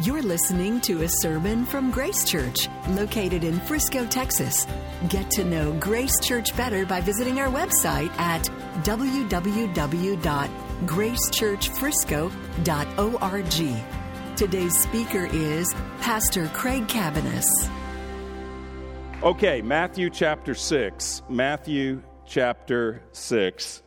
You're listening to a sermon from Grace Church, located in Frisco, Texas. Get to know Grace Church better by visiting our website at www.gracechurchfrisco.org. Today's speaker is Pastor Craig Cabaniss. Okay, Matthew chapter 6. Matthew chapter 6.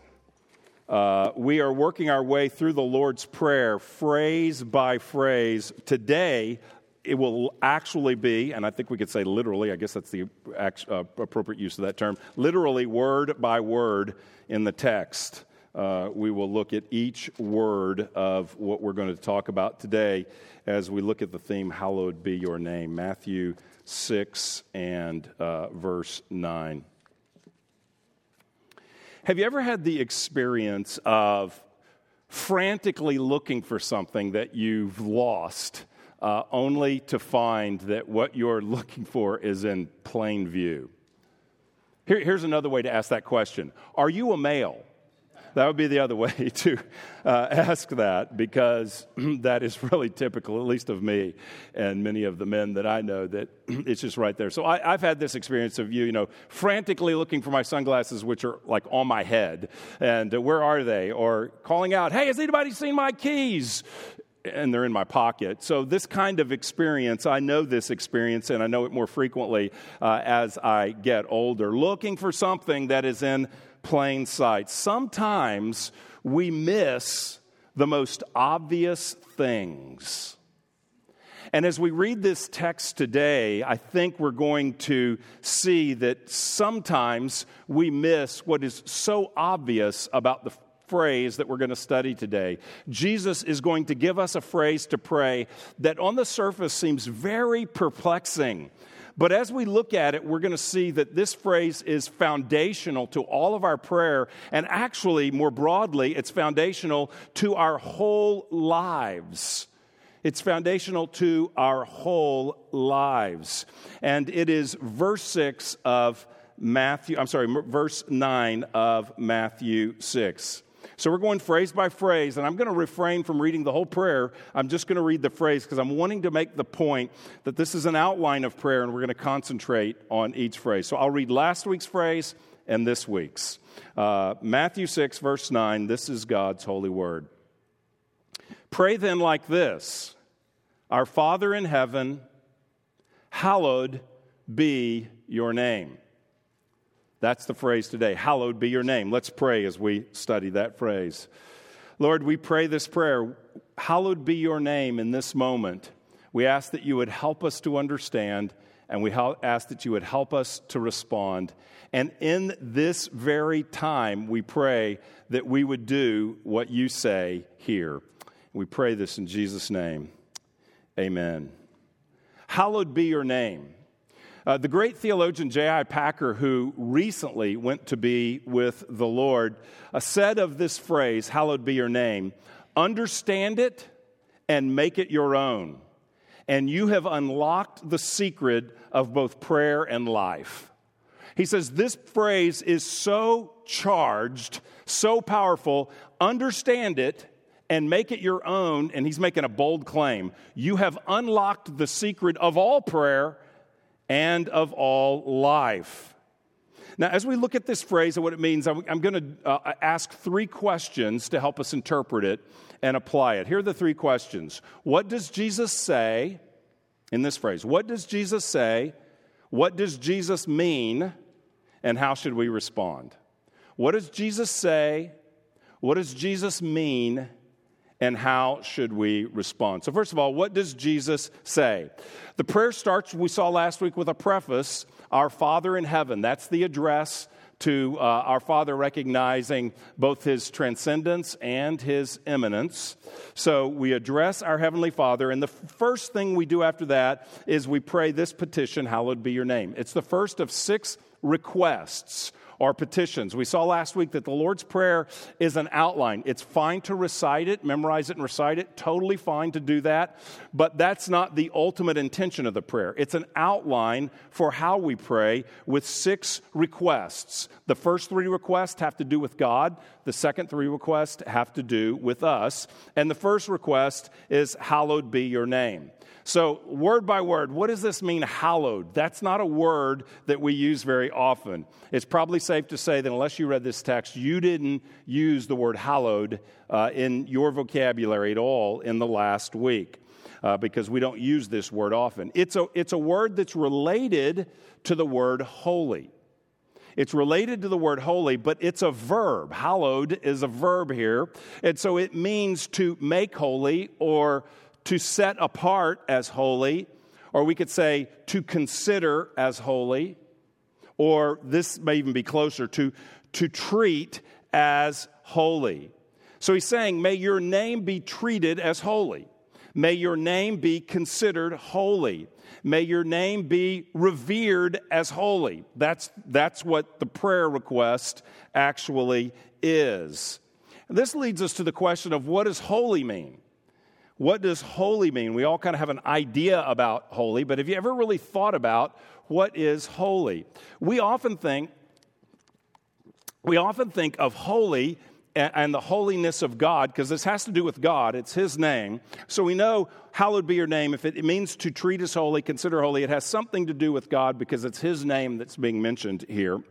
Uh, we are working our way through the Lord's Prayer phrase by phrase. Today, it will actually be, and I think we could say literally, I guess that's the uh, appropriate use of that term, literally word by word in the text. Uh, we will look at each word of what we're going to talk about today as we look at the theme, Hallowed Be Your Name, Matthew 6 and uh, verse 9. Have you ever had the experience of frantically looking for something that you've lost, uh, only to find that what you're looking for is in plain view? Here, here's another way to ask that question Are you a male? That would be the other way to uh, ask that because that is really typical, at least of me and many of the men that I know, that it's just right there. So I, have had this experience of you, you know, frantically looking for my sunglasses, which are like on my head, and uh, where are they? Or calling out, hey, has anybody seen my keys? and they're in my pocket. So, this kind of experience, I know this experience, and I know it more frequently uh, as I get older, looking for something that is in plain sight. Sometimes we miss the most obvious things. And as we read this text today, I think we're going to see that sometimes we miss what is so obvious about the phrase that we're going to study today. Jesus is going to give us a phrase to pray that on the surface seems very perplexing. But as we look at it, we're going to see that this phrase is foundational to all of our prayer. And actually, more broadly, it's foundational to our whole lives. It's foundational to our whole lives. And it is verse 6 of Matthew, I'm sorry, verse 9 of Matthew 6. So we're going phrase by phrase, and I'm going to refrain from reading the whole prayer. I'm just going to read the phrase because I'm wanting to make the point that this is an outline of prayer and we're going to concentrate on each phrase. So I'll read last week's phrase and this week's. Uh, Matthew 6, verse 9, this is God's holy word. Pray then like this Our Father in heaven, hallowed be your name. That's the phrase today. Hallowed be your name. Let's pray as we study that phrase. Lord, we pray this prayer. Hallowed be your name in this moment. We ask that you would help us to understand, and we ask that you would help us to respond. And in this very time, we pray that we would do what you say here. We pray this in Jesus' name. Amen. Hallowed be your name. Uh, the great theologian J.I. Packer, who recently went to be with the Lord, uh, said of this phrase, Hallowed be your name, understand it and make it your own. And you have unlocked the secret of both prayer and life. He says this phrase is so charged, so powerful. Understand it and make it your own. And he's making a bold claim. You have unlocked the secret of all prayer and of all life. Now, as we look at this phrase and what it means, I'm, going to uh, ask three questions to help us interpret it and apply it. Here are the three questions What does Jesus say in this phrase? What does Jesus say? What does Jesus mean? And how should we respond? What does Jesus say? What does Jesus mean? And how should we respond? So, first of all, what does Jesus say? The prayer starts, we saw last week, with a preface Our Father in heaven. That's the address to uh, our Father, recognizing both his transcendence and his immanence. So, we address our Heavenly Father, and the first thing we do after that is we pray this petition Hallowed be your name. It's the first of six requests or petitions. We saw last week that the Lord's Prayer is an outline. It's fine to recite it, memorize it, and recite it. Totally fine to do that. But that's not the ultimate intention of the prayer. It's an outline for how we pray with six requests. The first three requests have to do with God, the second three requests have to do with us. And the first request is, Hallowed be your name. So, word by word, what does this mean, hallowed? That's not a word that we use very often. It's probably safe to say that unless you read this text, you didn't use the word hallowed uh, in your vocabulary at all in the last week. Uh, because we don't use this word often. It's a, it's a word that's related to the word holy. It's related to the word holy, but it's a verb. Hallowed is a verb here. And so it means to make holy or to set apart as holy, or we could say to consider as holy, or this may even be closer to, to treat as holy. So he's saying, May your name be treated as holy. May your name be considered holy. May your name be revered as holy. That's, that's what the prayer request actually is. This leads us to the question of what does holy mean? What does holy mean? We all kind of have an idea about holy, but have you ever really thought about what is holy? We often think we often think of holy and the holiness of God, because this has to do with God, it's His name. So we know, hallowed be your name. If it, means to treat us holy, consider holy, it has something to do with God because it's His name that's being mentioned here.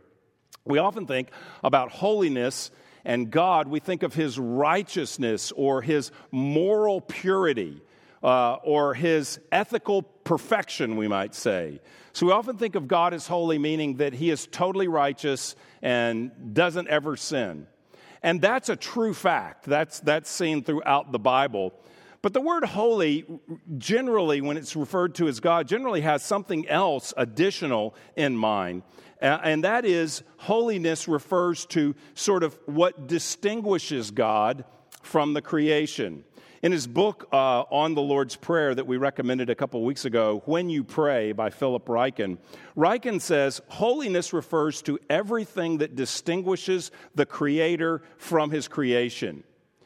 We often think about holiness and God, we think of his righteousness or his moral purity uh, or his ethical perfection, we might say. So we often think of God as holy, meaning that he is totally righteous and doesn't ever sin. And that's a true fact. That's, that's seen throughout the Bible. But the word holy, generally, when it's referred to as God, generally has something else additional in mind. And that is, holiness refers to sort of what distinguishes God from the creation. In his book uh, on the Lord's Prayer that we recommended a couple weeks ago, When You Pray by Philip Ryken, Ryken says, Holiness refers to everything that distinguishes the Creator from his creation.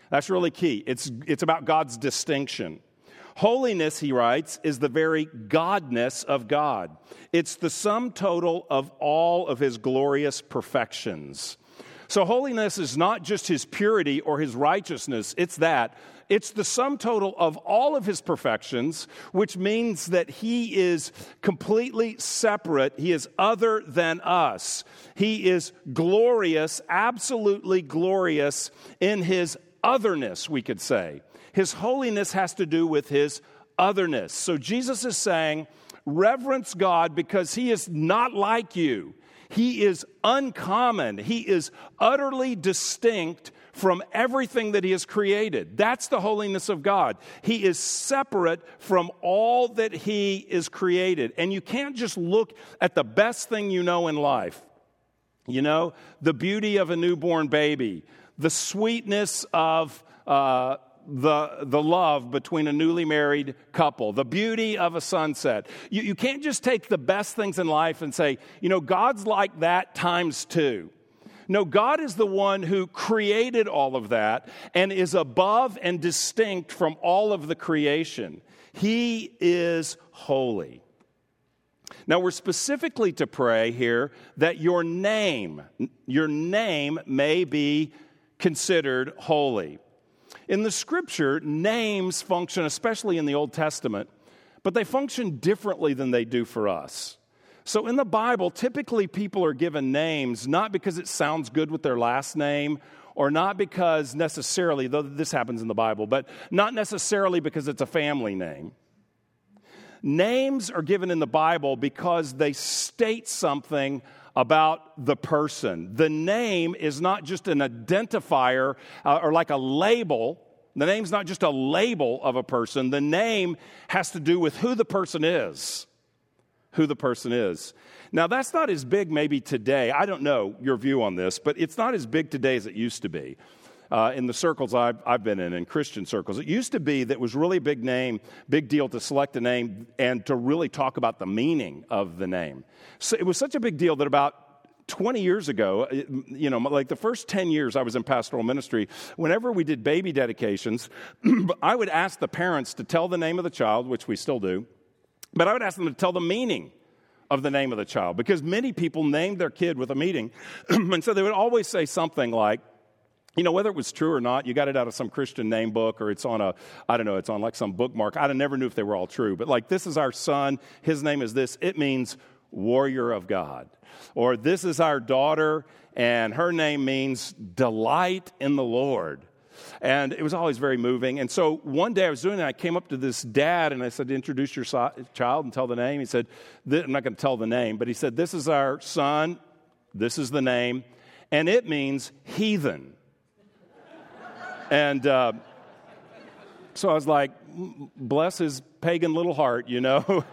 That's really key. It's, it's about God's distinction. Holiness, he writes, is the very godness of God. It's the sum total of all of his glorious perfections. So, holiness is not just his purity or his righteousness, it's that. It's the sum total of all of his perfections, which means that he is completely separate. He is other than us. He is glorious, absolutely glorious in his otherness, we could say. His holiness has to do with his otherness. So Jesus is saying, reverence God because he is not like you. He is uncommon. He is utterly distinct from everything that he has created. That's the holiness of God. He is separate from all that he is created. And you can't just look at the best thing you know in life. You know, the beauty of a newborn baby, the sweetness of uh, the, the love between a newly married couple, the beauty of a sunset. You, you can't just take the best things in life and say, you know, God's like that times two. No, God is the one who created all of that and is above and distinct from all of the creation. He is holy. Now, we're specifically to pray here that your name, your name may be considered holy. In the scripture, names function, especially in the Old Testament, but they function differently than they do for us. So in the Bible, typically people are given names not because it sounds good with their last name or not because necessarily, though this happens in the Bible, but not necessarily because it's a family name. Names are given in the Bible because they state something about the person. The name is not just an identifier uh, or like a label. The name's not just a label of a person. The name has to do with who the person is. Who the person is. Now, that's not as big maybe today. I don't know your view on this, but it's not as big today as it used to be. Uh, in the circles I've, I've, been in, in Christian circles. It used to be that was really a big name, big deal to select a name and to really talk about the meaning of the name. So it was such a big deal that about 20 years ago, you know, like the first 10 years I was in pastoral ministry, whenever we did baby dedications, I would ask the parents to tell the name of the child, which we still do, but I would ask them to tell the meaning of the name of the child because many people named their kid with a meaning. and so they would always say something like, you know, whether it was true or not, you got it out of some Christian name book or it's on a, I don't know, it's on like some bookmark. I never knew if they were all true, but like, this is our son, his name is this. It means warrior of God. Or this is our daughter, and her name means delight in the Lord. And it was always very moving. And so one day I was doing it, I came up to this dad and I said, Introduce your child and tell the name. He said, I'm not going to tell the name, but he said, This is our son, this is the name, and it means heathen. And uh, so I was like, bless his pagan little heart, you know.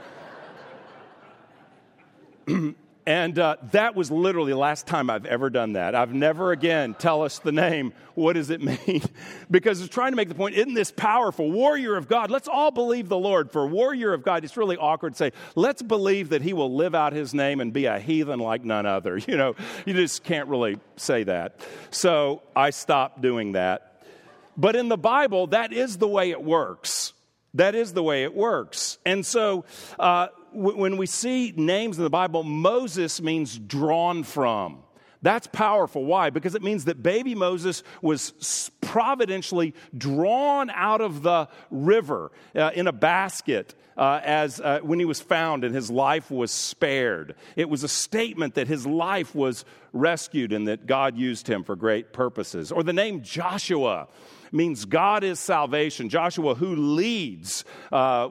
and uh, that was literally the last time I've ever done that. I've never again tell us the name. What does it mean? because it's trying to make the point, isn't this powerful? Warrior of God. Let's all believe the Lord. For warrior of God, it's really awkward to say, let's believe that he will live out his name and be a heathen like none other. You know, you just can't really say that. So I stopped doing that. But in the Bible, that is the way it works. That is the way it works. And so uh, w- when we see names in the Bible, Moses means drawn from. That's powerful. Why? Because it means that baby Moses was providentially drawn out of the river uh, in a basket uh, as uh, when he was found and his life was spared. It was a statement that his life was rescued and that God used him for great purposes. Or the name Joshua means God is salvation. Joshua, who leads, uh,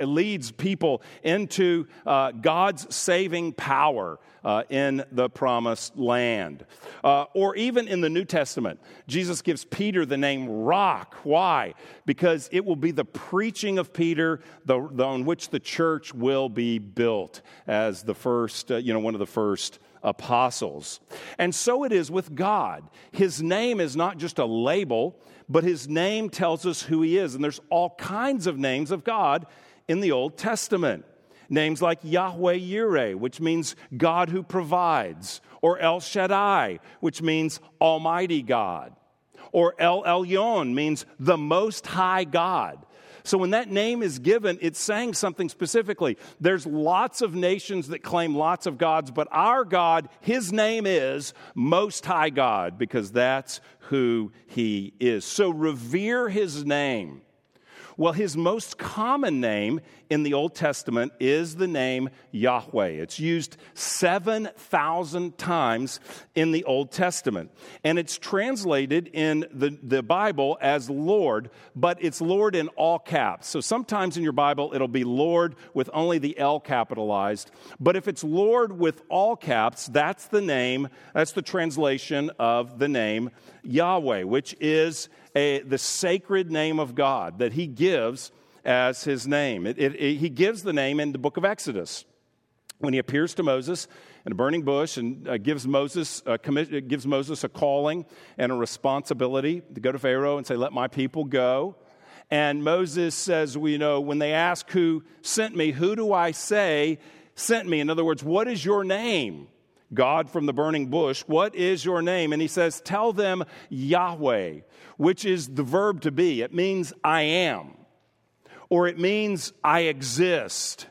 leads people into uh, God's saving power uh, in the promised land. Uh, or even in the New Testament, Jesus gives Peter the name Rock. Why? Because it will be the preaching of Peter the, the on which the church will be built as the first, uh, you know, one of the first apostles. And so it is with God. His name is not just a label, but his name tells us who he is. And there's all kinds of names of God in the Old Testament. Names like Yahweh Yireh, which means God who provides, or El Shaddai, which means Almighty God, or El Elyon means the Most High God. So when that name is given, it's saying something specifically. There's lots of nations that claim lots of gods, but our God, his name is Most High God because that's who he is. So revere his name. Well, his most common name in the Old Testament is the name Yahweh. It's used 7,000 times in the Old Testament. And it's translated in the, the Bible as Lord, but it's Lord in all caps. So sometimes in your Bible, it'll be Lord with only the L capitalized. But if it's Lord with all caps, that's the name, that's the translation of the name Yahweh, which is a, the sacred name of God that he gives as his name. It, it, it, he gives the name in the book of Exodus when he appears to Moses in a burning bush and uh, gives, Moses, uh, commit, gives Moses a calling and a responsibility to go to Pharaoh and say, Let my people go. And Moses says, you know, when they ask who sent me, who do I say sent me? In other words, what is your name? God from the burning bush, What is your name? And he says, Tell them Yahweh, which is the verb to be. It means I am, or it means I exist.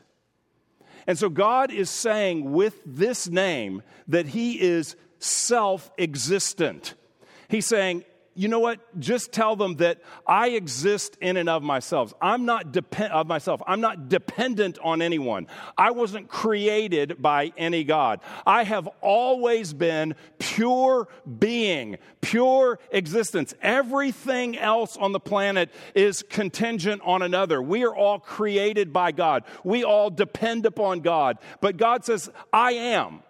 And so God is saying with this name that he is self existent. He's saying, you know what? Just tell them that I exist in and of myself. I'm not depend of myself. I'm not dependent on anyone. I wasn't created by any God. I have always been pure being, pure existence. Everything else on the planet is contingent on another. We are all created by God. We all depend upon God. But God says, I am.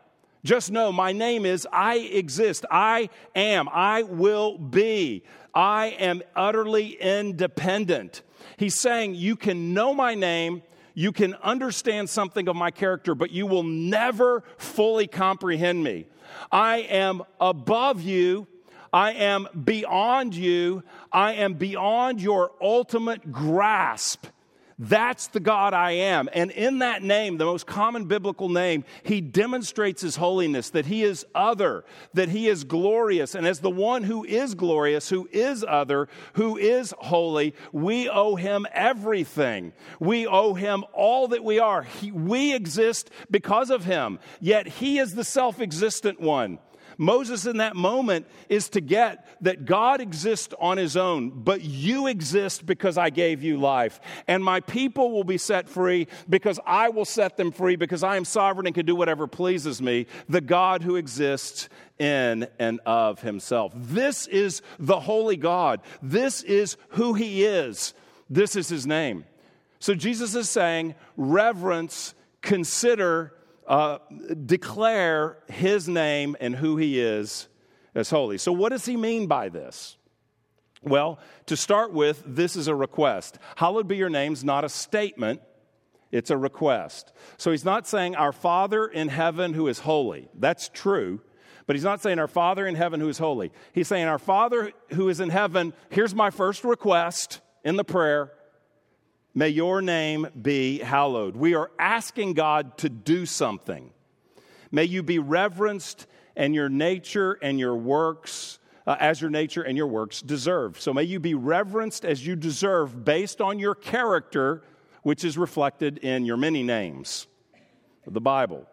Just know my name is I exist. I am. I will be. I am utterly independent. He's saying, You can know my name, you can understand something of my character, but you will never fully comprehend me. I am above you. I am beyond you. I am beyond your ultimate grasp. That's the God I am. And in that name, the most common biblical name, he demonstrates his holiness, that he is other, that he is glorious. And as the one who is glorious, who is other, who is holy, we owe him everything. We owe him all that we are. He, we exist because of him, yet he is the self existent one. Moses in that moment is to get that God exists on his own, but you exist because I gave you life. And my people will be set free because I will set them free because I am sovereign and can do whatever pleases me, the God who exists in and of himself. This is the holy God. This is who he is. This is his name. So Jesus is saying, reverence, consider, uh, declare his name and who he is as holy. So, what does he mean by this? Well, to start with, this is a request. Hallowed be your name's not a statement, it's a request. So he's not saying, Our Father in heaven who is holy. That's true. But he's not saying, Our Father in heaven who is holy. He's saying, Our Father who is in heaven, here's my first request in the prayer May your name be hallowed. We are asking God to do something. May you be reverenced and your nature and your works, uh, as your nature and your works deserve. So may you be reverenced as you deserve based on your character, which is reflected in your many names the Bible.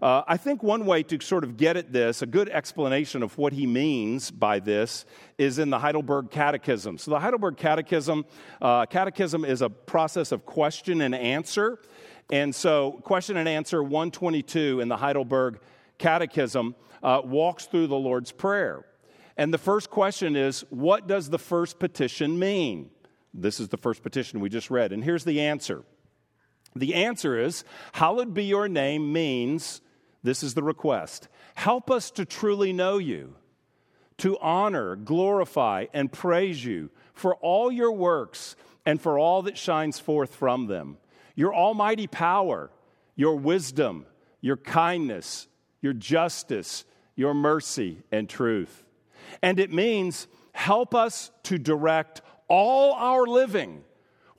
Uh, I think one way to sort of get at this, a good explanation of what he means by this, is in the Heidelberg Catechism. So, the Heidelberg Catechism, uh, Catechism is a process of question and answer. And so, question and answer 122 in the Heidelberg Catechism uh, walks through the Lord's Prayer. And the first question is what does the first petition mean? This is the first petition we just read. And here's the answer. The answer is, Hallowed be your name means this is the request. Help us to truly know you, to honor, glorify, and praise you for all your works and for all that shines forth from them. Your almighty power, your wisdom, your kindness, your justice, your mercy, and truth. And it means help us to direct all our living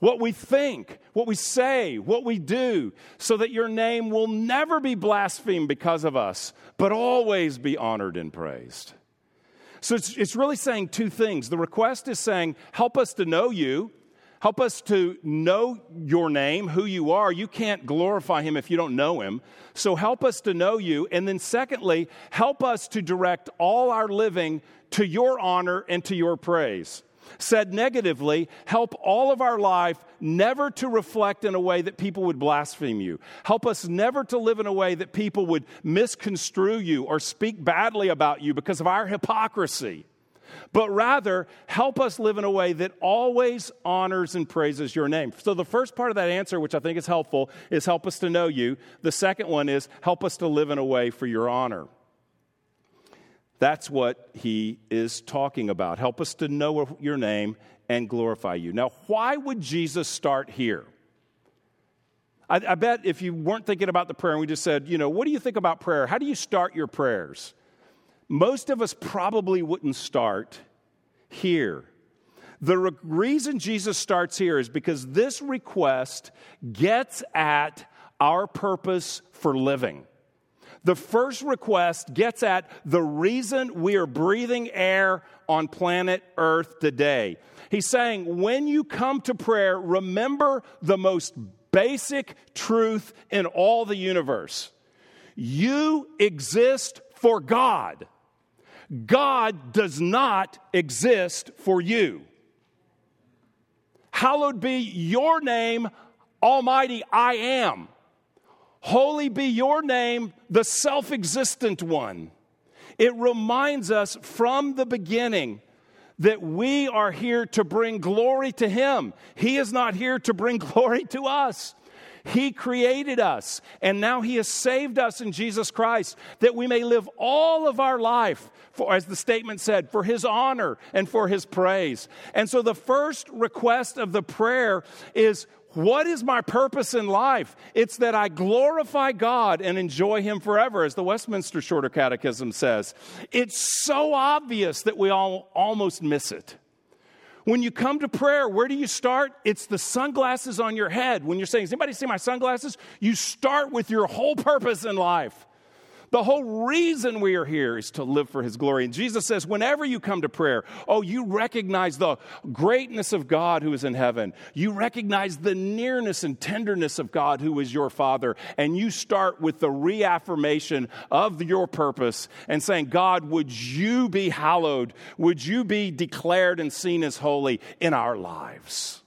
what we think, what we say, what we do, so that your name will never be blasphemed because of us, but always be honored and praised. So it's, it's really saying two things. The request is saying, help us to know you, help us to know your name, who you are. You can't glorify him if you don't know him. So help us to know you. And then, secondly, help us to direct all our living to your honor and to your praise. Said negatively, help all of our life never to reflect in a way that people would blaspheme you. Help us never to live in a way that people would misconstrue you or speak badly about you because of our hypocrisy. But rather, help us live in a way that always honors and praises your name. So, the first part of that answer, which I think is helpful, is help us to know you. The second one is help us to live in a way for your honor. That's what he is talking about. Help us to know your name and glorify you. Now, why would Jesus start here? I, I, bet if you weren't thinking about the prayer and we just said, you know, what do you think about prayer? How do you start your prayers? Most of us probably wouldn't start here. The re- reason Jesus starts here is because this request gets at our purpose for living. The first request gets at the reason we are breathing air on planet Earth today. He's saying, when you come to prayer, remember the most basic truth in all the universe. You exist for God. God does not exist for you. Hallowed be your name, Almighty I am. Holy be your name, the self existent one. It reminds us from the beginning that we are here to bring glory to Him. He is not here to bring glory to us. He created us, and now He has saved us in Jesus Christ that we may live all of our life, for, as the statement said, for His honor and for His praise. And so the first request of the prayer is what is my purpose in life? It's that I glorify God and enjoy Him forever, as the Westminster Shorter Catechism says. It's so obvious that we all almost miss it. When you come to prayer, where do you start? It's the sunglasses on your head. When you're saying, Does anybody see my sunglasses? You start with your whole purpose in life. The whole reason we are here is to live for His glory. And Jesus says, whenever you come to prayer, oh, you recognize the greatness of God who is in heaven. You recognize the nearness and tenderness of God who is your Father. And you start with the reaffirmation of your purpose and saying, God, would you be hallowed? Would you be declared and seen as holy in our lives?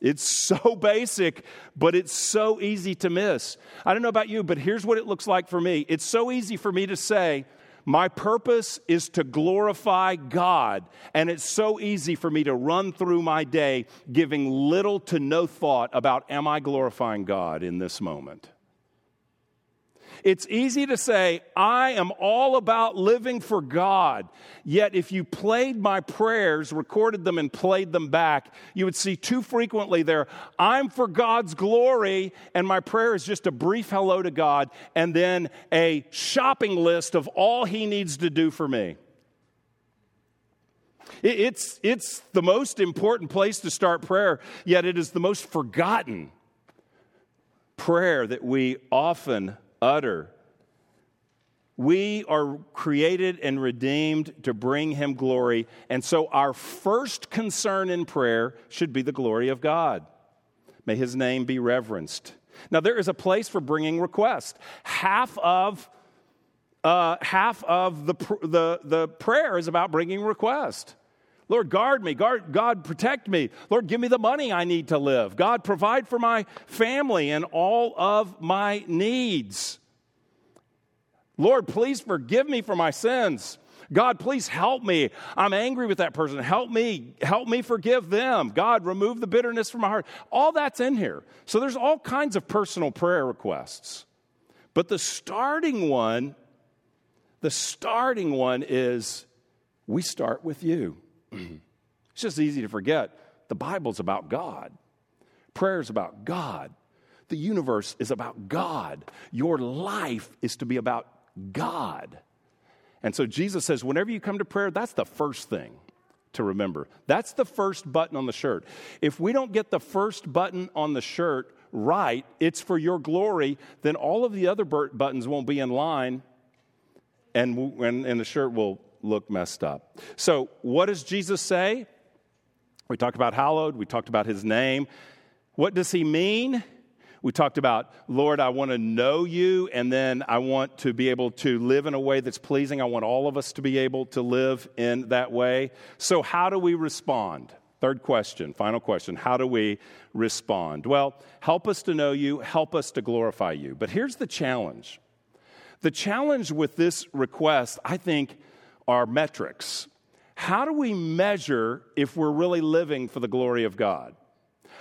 It's so basic, but it's so easy to miss. I don't know about you, but here's what it looks like for me. It's so easy for me to say, my purpose is to glorify God. And it's so easy for me to run through my day giving little to no thought about, am I glorifying God in this moment? It's easy to say, I am all about living for God. Yet, if you played my prayers, recorded them, and played them back, you would see too frequently there, I'm for God's glory, and my prayer is just a brief hello to God and then a shopping list of all He needs to do for me. It's, it's the most important place to start prayer, yet it is the most forgotten prayer that we often utter. We are created and redeemed to bring Him glory. And so our first concern in prayer should be the glory of God. May His name be reverenced. Now, there is a place for bringing request. Half of uh, half of the, the, the prayer is about bringing request. Lord, guard me. Guard, God, protect me. Lord, give me the money I need to live. God, provide for my family and all of my needs. Lord, please forgive me for my sins. God, please help me. I'm angry with that person. Help me. Help me forgive them. God, remove the bitterness from my heart. All that's in here. So there's all kinds of personal prayer requests. But the starting one, the starting one is we start with you. it's just easy to forget. The Bible's about God, prayer's about God. The universe is about God. Your life is to be about God. And so Jesus says, whenever you come to prayer, that's the first thing to remember. That's the first button on the shirt. If we don't get the first button on the shirt right, it's for your glory, then all of the other buttons won't be in line and, and, and the shirt will look messed up. So, what does Jesus say? We talked about hallowed, we talked about his name. What does he mean? We talked about, Lord, I want to know you, and then I want to be able to live in a way that's pleasing. I want all of us to be able to live in that way. So, how do we respond? Third question, final question. How do we respond? Well, help us to know you, help us to glorify you. But here's the challenge the challenge with this request, I think, are metrics. How do we measure if we're really living for the glory of God?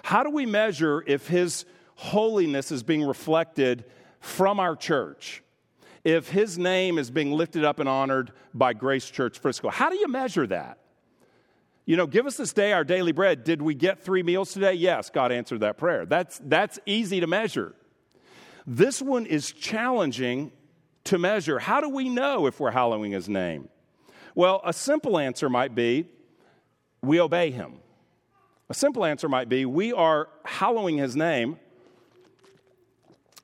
How do we measure if His holiness is being reflected from our church? If His name is being lifted up and honored by Grace Church Frisco? How do you measure that? You know, give us this day our daily bread. Did we get three meals today? Yes, God answered that prayer. That's, that's easy to measure. This one is challenging to measure. How do we know if we're hallowing His name? Well, a simple answer might be we obey him. A simple answer might be we are hallowing his name,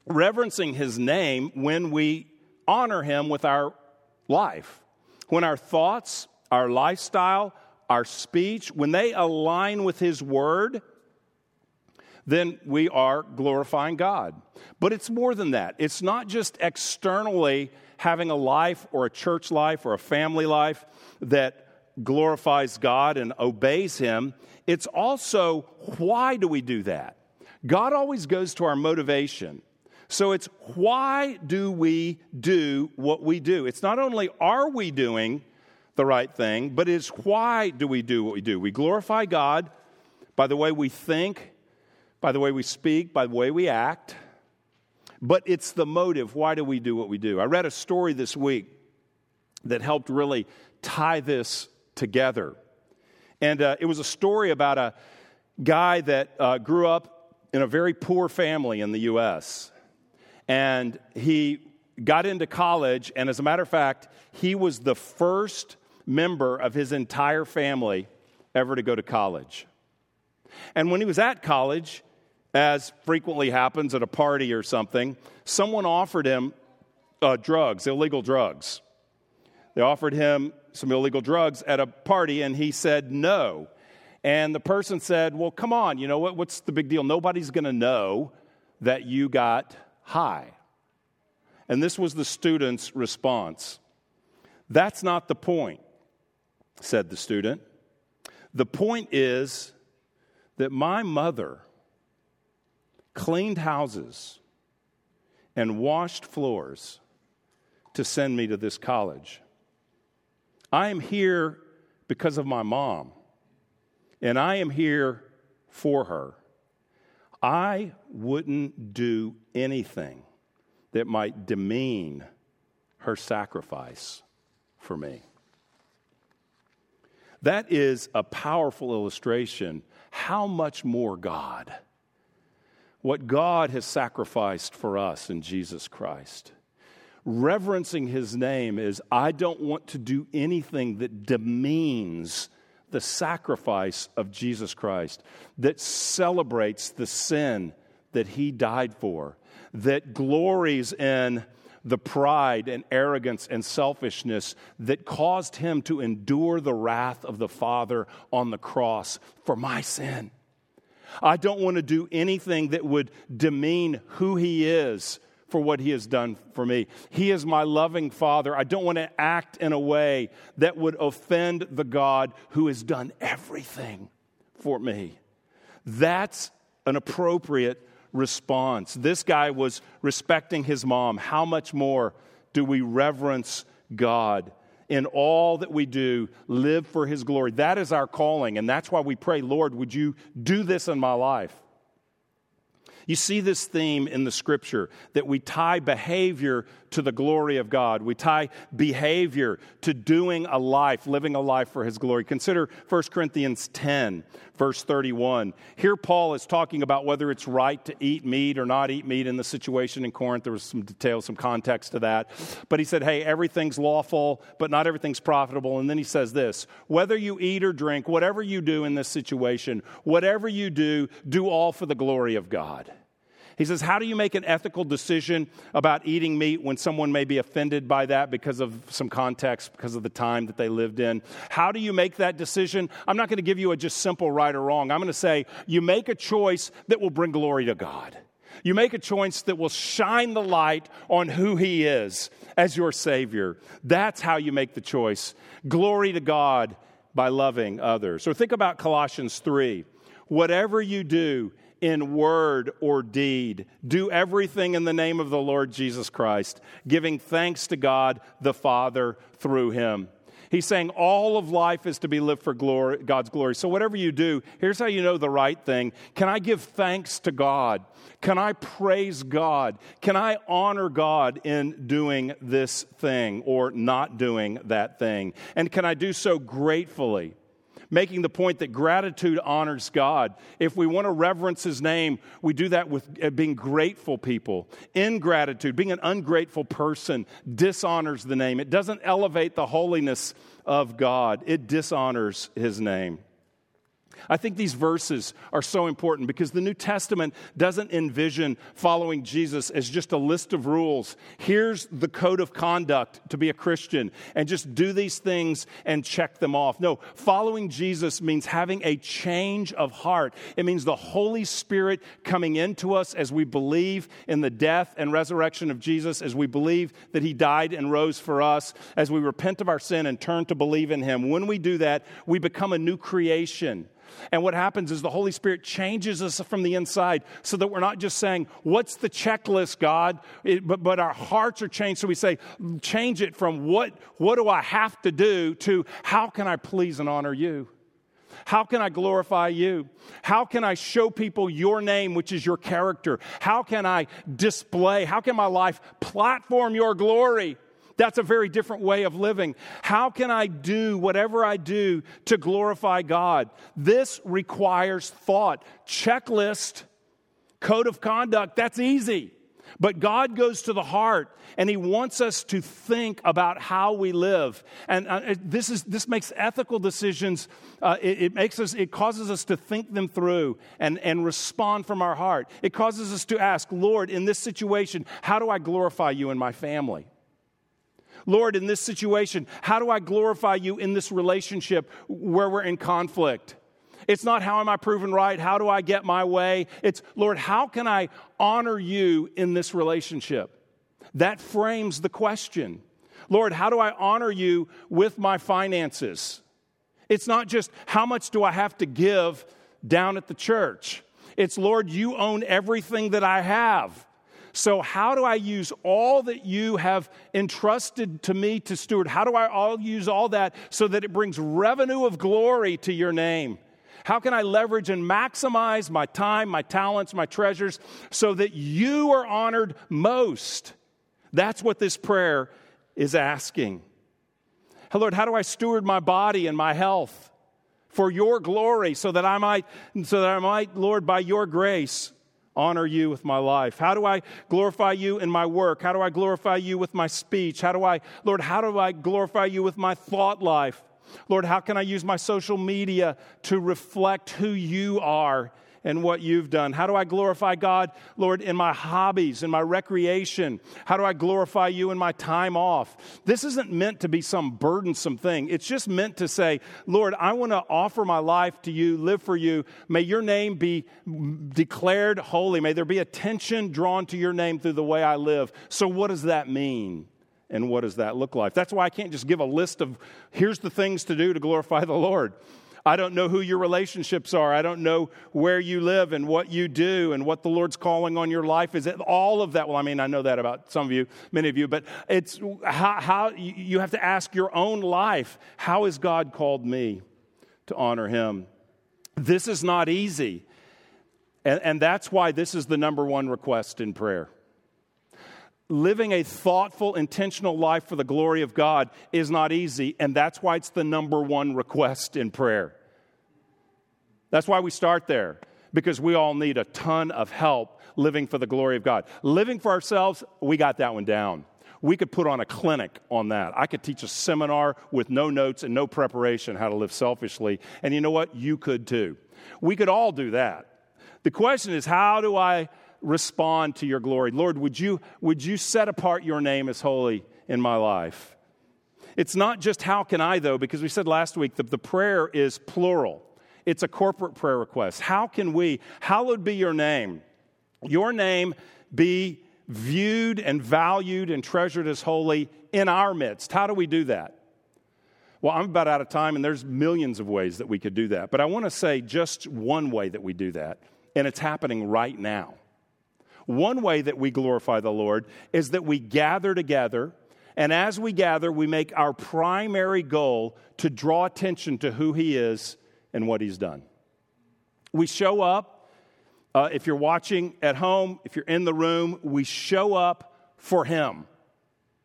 reverencing his name when we honor him with our life. When our thoughts, our lifestyle, our speech, when they align with his word, then we are glorifying God. But it's more than that. It's not just externally having a life or a church life or a family life that glorifies God and obeys Him, it's also why do we do that? God always goes to our motivation. So it's why do we do what we do? It's not only are we doing the right thing, but it's why do we do what we do? We glorify God by the way we think, by the way we speak, by the way we act but it's the motive. Why do we do what we do? I read a story this week that helped really tie this together. And uh, it was a story about a guy that uh, grew up in a very poor family in the U.S. And he got into college, and as a matter of fact, he was the first member of his entire family ever to go to college. And when he was at college, as frequently happens at a party or something, someone offered him uh, drugs, illegal drugs. They offered him some illegal drugs at a party, and he said no. And the person said, Well, come on, you know what? What's the big deal? Nobody's going to know that you got high. And this was the student's response. That's not the point, said the student. The point is that my mother cleaned houses and washed floors to send me to this college. I am here because of my mom, and I am here for her. I wouldn't do anything that might demean her sacrifice for me. That is a powerful illustration. How much more God? What God has sacrificed for us in Jesus Christ. Reverencing his name is I don't want to do anything that demeans the sacrifice of Jesus Christ, that celebrates the sin that he died for, that glories in the pride and arrogance and selfishness that caused him to endure the wrath of the Father on the cross for my sin. I don't want to do anything that would demean who he is for what he has done for me. He is my loving father. I don't want to act in a way that would offend the God who has done everything for me. That's an appropriate response. This guy was respecting his mom. How much more do we reverence God? In all that we do, live for his glory. That is our calling, and that's why we pray, Lord, would you do this in my life? You see this theme in the scripture that we tie behavior to the glory of God. We tie behavior to doing a life, living a life for His glory. Consider 1 Corinthians 10, verse 31. Here, Paul is talking about whether it's right to eat meat or not eat meat in the situation in Corinth. There was some details, some context to that. But he said, hey, everything's lawful, but not everything's profitable. And then he says this whether you eat or drink, whatever you do in this situation, whatever you do, do all for the glory of God. He says, How do you make an ethical decision about eating meat when someone may be offended by that because of some context, because of the time that they lived in? How do you make that decision? I'm not going to give you a just simple right or wrong. I'm going to say, You make a choice that will bring glory to God. You make a choice that will shine the light on who He is as your Savior. That's how you make the choice. Glory to God by loving others. Or think about Colossians 3. Whatever you do, in word or deed. Do everything in the name of the Lord Jesus Christ, giving thanks to God the Father through him. He's saying all of life is to be lived for glory, God's glory. So, whatever you do, here's how you know the right thing. Can I give thanks to God? Can I praise God? Can I honor God in doing this thing or not doing that thing? And can I do so gratefully? Making the point that gratitude honors God. If we want to reverence His name, we do that with uh, being grateful people. Ingratitude, being an ungrateful person, dishonors the name. It doesn't elevate the holiness of God, it dishonors His name. I think these verses are so important because the New Testament doesn't envision following Jesus as just a list of rules. Here's the code of conduct to be a Christian, and just do these things and check them off. No, following Jesus means having a change of heart. It means the Holy Spirit coming into us as we believe in the death and resurrection of Jesus, as we believe that He died and rose for us, as we repent of our sin and turn to believe in Him. When we do that, we become a new creation. And what happens is the Holy Spirit changes us from the inside so that we're not just saying, What's the checklist, God? It, but, but our hearts are changed. So we say, Change it from what, what do I have to do to how can I please and honor you? How can I glorify you? How can I show people your name, which is your character? How can I display? How can my life platform your glory? That's a very different way of living. How can I do whatever I do to glorify God? This requires thought. Checklist, code of conduct, that's easy. But God goes to the heart and He wants us to think about how we live. And uh, this, is, this makes ethical decisions, uh, it, it, makes us, it causes us to think them through and, and respond from our heart. It causes us to ask, Lord, in this situation, how do I glorify you in my family? Lord, in this situation, how do I glorify you in this relationship where we're in conflict? It's not how am I proven right? How do I get my way? It's, Lord, how can I honor you in this relationship? That frames the question. Lord, how do I honor you with my finances? It's not just how much do I have to give down at the church. It's, Lord, you own everything that I have. So, how do I use all that you have entrusted to me to steward? How do I all use all that so that it brings revenue of glory to your name? How can I leverage and maximize my time, my talents, my treasures so that you are honored most? That's what this prayer is asking. Lord, how do I steward my body and my health for your glory so that I might, so that I might, Lord, by your grace, honor you with my life? How do I glorify you in my work? How do I glorify you with my speech? How do I, Lord, how do I glorify you with my thought life? Lord, how can I use my social media to reflect who you are and what you've done? How do I glorify God, Lord, in my hobbies, in my recreation? How do I glorify you in my time off? This isn't meant to be some burdensome thing. It's just meant to say, Lord, I want to offer my life to you, live for you. May your name be declared holy. May there be attention drawn to your name through the way I live. So, what does that mean? And what does that look like? That's why I can't just give a list of here's the things to do to glorify the Lord. I don't know who your relationships are. I don't know where you live and what you do and what the Lord's calling on your life is. It all of that? Well, I mean, I know that about some of you, many of you, but it's how, how you have to ask your own life how has God called me to honor Him? This is not easy. And, and that's why this is the number one request in prayer living a thoughtful, intentional life for the glory of God is not easy, and that's why it's the number one request in prayer. That's why we start there, because we all need a ton of help living for the glory of God. Living for ourselves, we got that one down. We could put on a clinic on that. I could teach a seminar with no notes and no preparation how to live selfishly. And you know what? You could too. We could all do that. The question is, how do I respond to your glory. Lord, would you, would you set apart your name as holy in my life? It's not just how can I, though, because we said last week that the prayer is plural. It's a corporate prayer request. How can we, hallowed be your name, your name be viewed and valued and treasured as holy in our midst? How do we do that? Well, I'm about out of time, and there's millions of ways that we could do that. But I want to say just one way that we do that, and it's happening right now. One way that we glorify the Lord is that we gather together, and as we gather, we make our primary goal to draw attention to who He is and what He's done. We show up. Uh, if you're watching at home, if you're in the room, we show up for Him,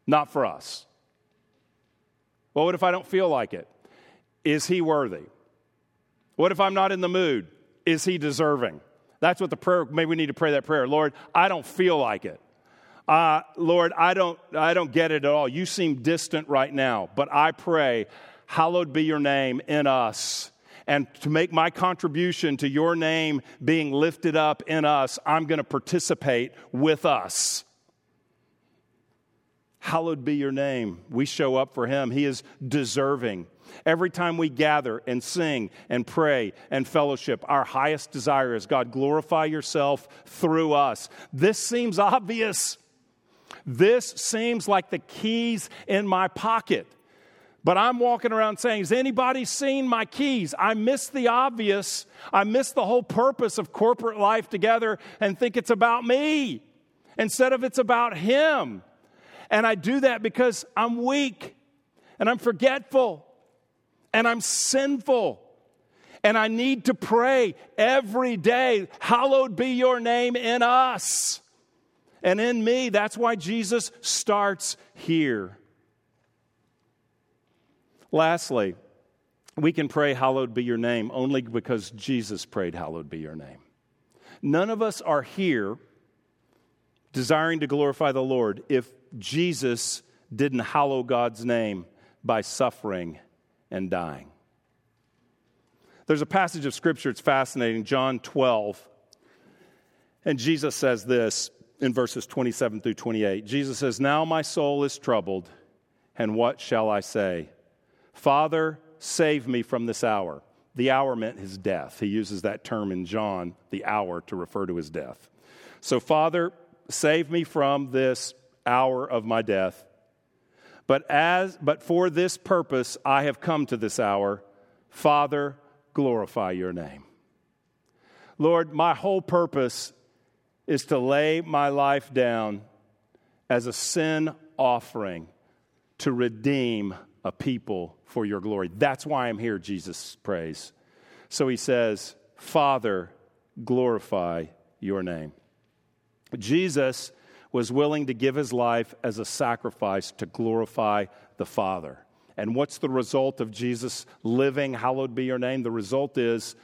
not for us. Well, what if I don't feel like it? Is He worthy? What if I'm not in the mood? Is He deserving? That's what the prayer, maybe we need to pray that prayer. Lord, I don't feel like it. Uh, Lord, I don't, I don't get it at all. You seem distant right now, but I pray, hallowed be your name in us. And to make my contribution to your name being lifted up in us, I'm going to participate with us. Hallowed be your name. We show up for him. He is deserving. Every time we gather and sing and pray and fellowship, our highest desire is God, glorify yourself through us. This seems obvious. This seems like the keys in my pocket. But I'm walking around saying, Has anybody seen my keys? I miss the obvious. I miss the whole purpose of corporate life together and think it's about me instead of it's about Him. And I do that because I'm weak and I'm forgetful and I'm sinful. And I need to pray every day, hallowed be your name in us and in me. That's why Jesus starts here. Lastly, we can pray, Hallowed be your name, only because Jesus prayed, Hallowed be your name. None of us are here desiring to glorify the Lord if Jesus didn't hallow God's name by suffering and dying. There's a passage of scripture, it's fascinating, John 12. And Jesus says this in verses 27 through 28. Jesus says, Now my soul is troubled, and what shall I say? Father, save me from this hour. The hour meant his death. He uses that term in John, the hour, to refer to his death. So, Father, save me from this hour of my death. But as but for this purpose I have come to this hour. Father, glorify your name. Lord, my whole purpose is to lay my life down as a sin offering to redeem a people for your glory. That's why I'm here, Jesus prays. So he says, Father, glorify your name. Jesus was willing to give his life as a sacrifice to glorify the Father. And what's the result of Jesus living, hallowed be your name? The result is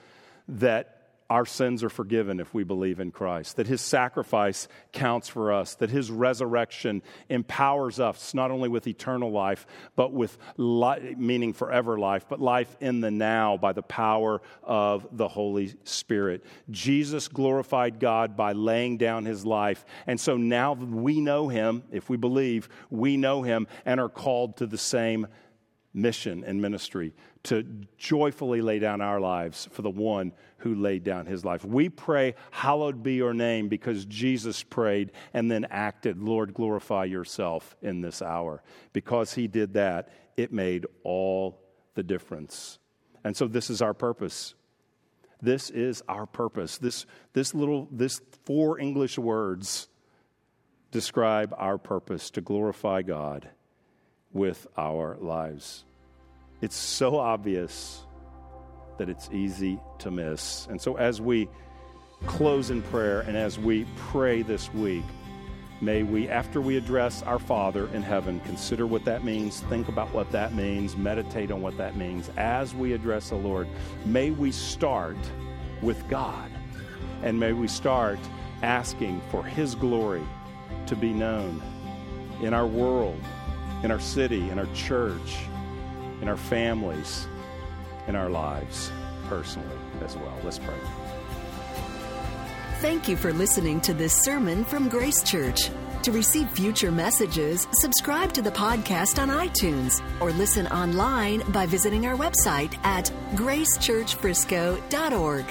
that our sins are forgiven if we believe in Christ, that his sacrifice counts for us, that his resurrection empowers us not only with eternal life, but with li- meaning forever life, but life in the now by the power of the Holy Spirit. Jesus glorified God by laying down his life. And so now we know him, if we believe, we know him and are called to the same mission and ministry to joyfully lay down our lives for the one who laid down his life. We pray, Hallowed be your name, because Jesus prayed and then acted, Lord, glorify yourself in this hour. Because he did that, it made all the difference. And so this is our purpose. This is our purpose. This, this little, this four English words describe our purpose to glorify God with our lives. It's so obvious that it's easy to miss. And so, as we close in prayer and as we pray this week, may we, after we address our Father in heaven, consider what that means, think about what that means, meditate on what that means. As we address the Lord, may we start with God and may we start asking for His glory to be known in our world, in our city, in our church in our families, in our lives personally as well. Let's pray. Thank you for listening to this sermon from Grace Church. To receive future messages, subscribe to the podcast on iTunes or listen online by visiting our website at gracechurchfrisco.org.